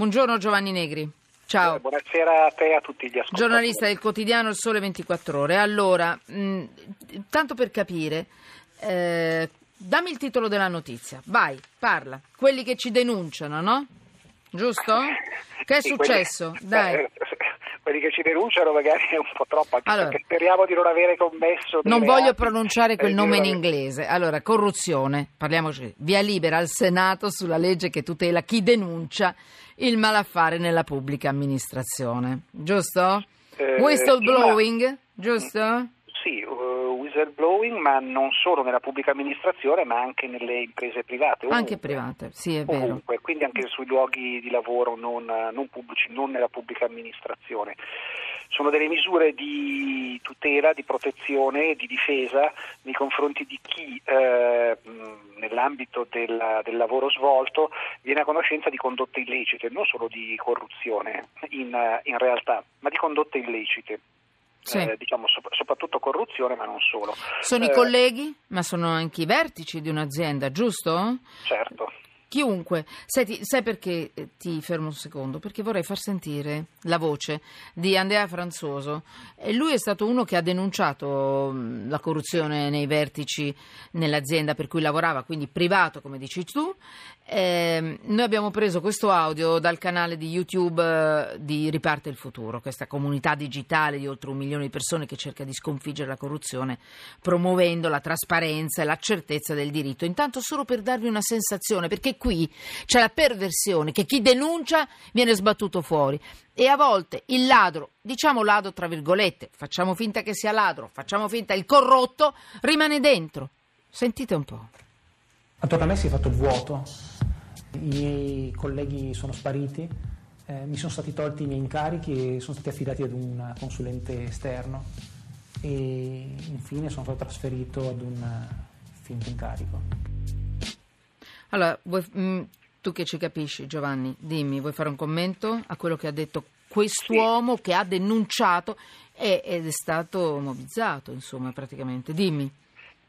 Buongiorno Giovanni Negri. Ciao. Eh, buonasera a te e a tutti gli ascoltatori. Giornalista del quotidiano Il Sole 24 Ore. Allora, mh, tanto per capire, eh, dammi il titolo della notizia. Vai, parla. Quelli che ci denunciano, no? Giusto? Che è Sì, successo? quelli- Dai. quelli che ci denunciano magari è un po' troppo, anche Allora. perché speriamo di non avere commesso Non voglio reati, pronunciare quel nome in inglese. Allora, corruzione, parliamoci. Via libera al Senato sulla legge che tutela chi denuncia il malaffare nella pubblica amministrazione. Giusto? Eh, Whistleblowing, giusto? Sì, uh, whistleblowing, ma non solo nella pubblica amministrazione, ma anche nelle imprese private. Anche ovunque. private, sì, è vero. Ovunque, quindi anche sui luoghi di lavoro non, non pubblici, non nella pubblica amministrazione. Sono delle misure di tutela, di protezione, di difesa nei confronti di chi eh, nell'ambito del, del lavoro svolto viene a conoscenza di condotte illecite, non solo di corruzione in, in realtà, ma di condotte illecite. Sì. Eh, diciamo sop- soprattutto corruzione, ma non solo. Sono i Eh, colleghi, ma sono anche i vertici di un'azienda, giusto? Certo. Chiunque. Senti, sai perché eh, ti fermo un secondo? Perché vorrei far sentire la voce di Andrea Franzoso. E lui è stato uno che ha denunciato mh, la corruzione nei vertici nell'azienda per cui lavorava, quindi privato, come dici tu. Ehm, noi abbiamo preso questo audio dal canale di YouTube eh, di Riparte il futuro, questa comunità digitale di oltre un milione di persone che cerca di sconfiggere la corruzione promuovendo la trasparenza e la certezza del diritto. Intanto solo per darvi una sensazione, perché qui c'è la perversione che chi denuncia viene sbattuto fuori e a volte il ladro, diciamo ladro tra virgolette, facciamo finta che sia ladro, facciamo finta il corrotto, rimane dentro. Sentite un po'. Attorno a me si è fatto vuoto, i miei colleghi sono spariti, eh, mi sono stati tolti i miei incarichi e sono stati affidati ad un consulente esterno e infine sono stato trasferito ad un finto incarico. Allora, vuoi- mm, tu che ci capisci, Giovanni, dimmi, vuoi fare un commento a quello che ha detto quest'uomo che ha denunciato e- ed è stato mobbizzato, insomma, praticamente. Dimmi.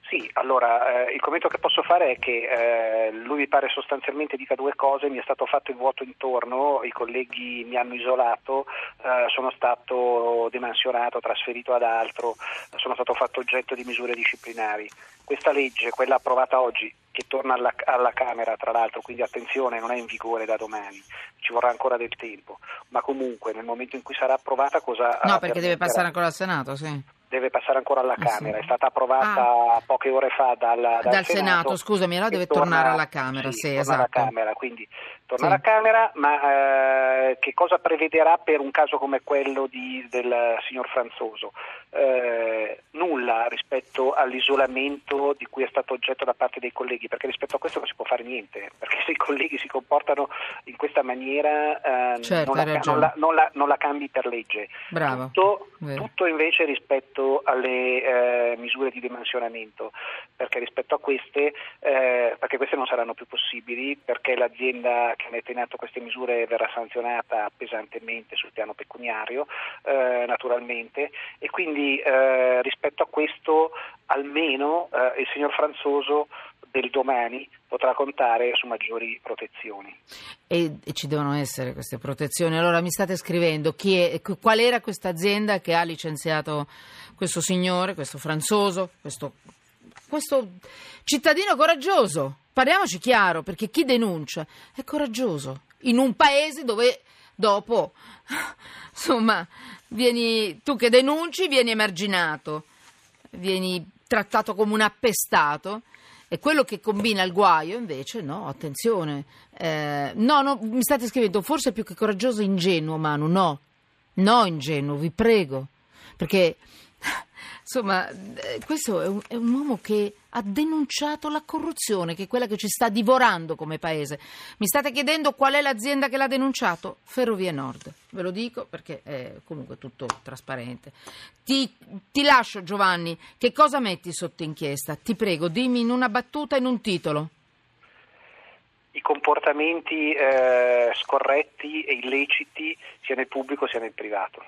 Sì, allora eh, il commento che posso fare è che eh, lui mi pare sostanzialmente dica due cose, mi è stato fatto il vuoto intorno, i colleghi mi hanno isolato, eh, sono stato demansionato, trasferito ad altro, sono stato fatto oggetto di misure disciplinari. Questa legge, quella approvata oggi, che torna alla, alla Camera tra l'altro, quindi attenzione, non è in vigore da domani, ci vorrà ancora del tempo, ma comunque nel momento in cui sarà approvata cosa... No, perché deve passare ancora al Senato, sì. deve passare ancora alla Ah, sì. Camera, è stata approvata poche ore fa dal, dal, Dal Senato, scusami, allora deve tornare alla Camera, sì, torna esatto. alla Camera, quindi torna Sì. alla Camera, ma eh, che cosa prevederà per un caso come quello di- del signor Franzoso? Eh, nulla rispetto all'isolamento di cui è stato oggetto da parte dei colleghi, perché rispetto a questo non si può fare niente, perché se i colleghi si comportano in questa maniera eh, Certo, non, la, non la- non la- non la cambi per legge. Bravo. Tutto, tutto invece rispetto alle eh, misure di dimensionamento, perché rispetto a queste, eh, perché queste non saranno più possibili, perché l'azienda che mette in atto queste misure verrà sanzionata pesantemente sul piano pecuniario, eh, naturalmente, e quindi eh, rispetto a questo almeno eh, il signor Franzoso del domani potrà contare su maggiori protezioni. E, e ci devono essere queste protezioni. Allora mi state scrivendo è- qual era questa azienda che ha licenziato questo signore, questo franzoso, questo, questo cittadino coraggioso. Parliamoci chiaro, perché chi denuncia è coraggioso in un paese dove dopo, insomma, vieni, tu che denunci vieni emarginato, vieni trattato come un appestato. E quello che combina il guaio, invece, no, attenzione. Eh, no, no, mi state scrivendo, forse più che coraggioso, ingenuo, Manu. No, no, ingenuo, vi prego. Perché, insomma, eh, questo è un, è un uomo che ha denunciato la corruzione, che è quella che ci sta divorando come paese. Mi state chiedendo qual è l'azienda che l'ha denunciato? Ferrovie Nord. Ve lo dico perché è comunque tutto trasparente. Ti, ti lascio, Giovanni. Che cosa metti sotto inchiesta? Ti prego, dimmi in una battuta, in un titolo. I comportamenti eh, scorretti e illeciti sia nel pubblico sia nel privato.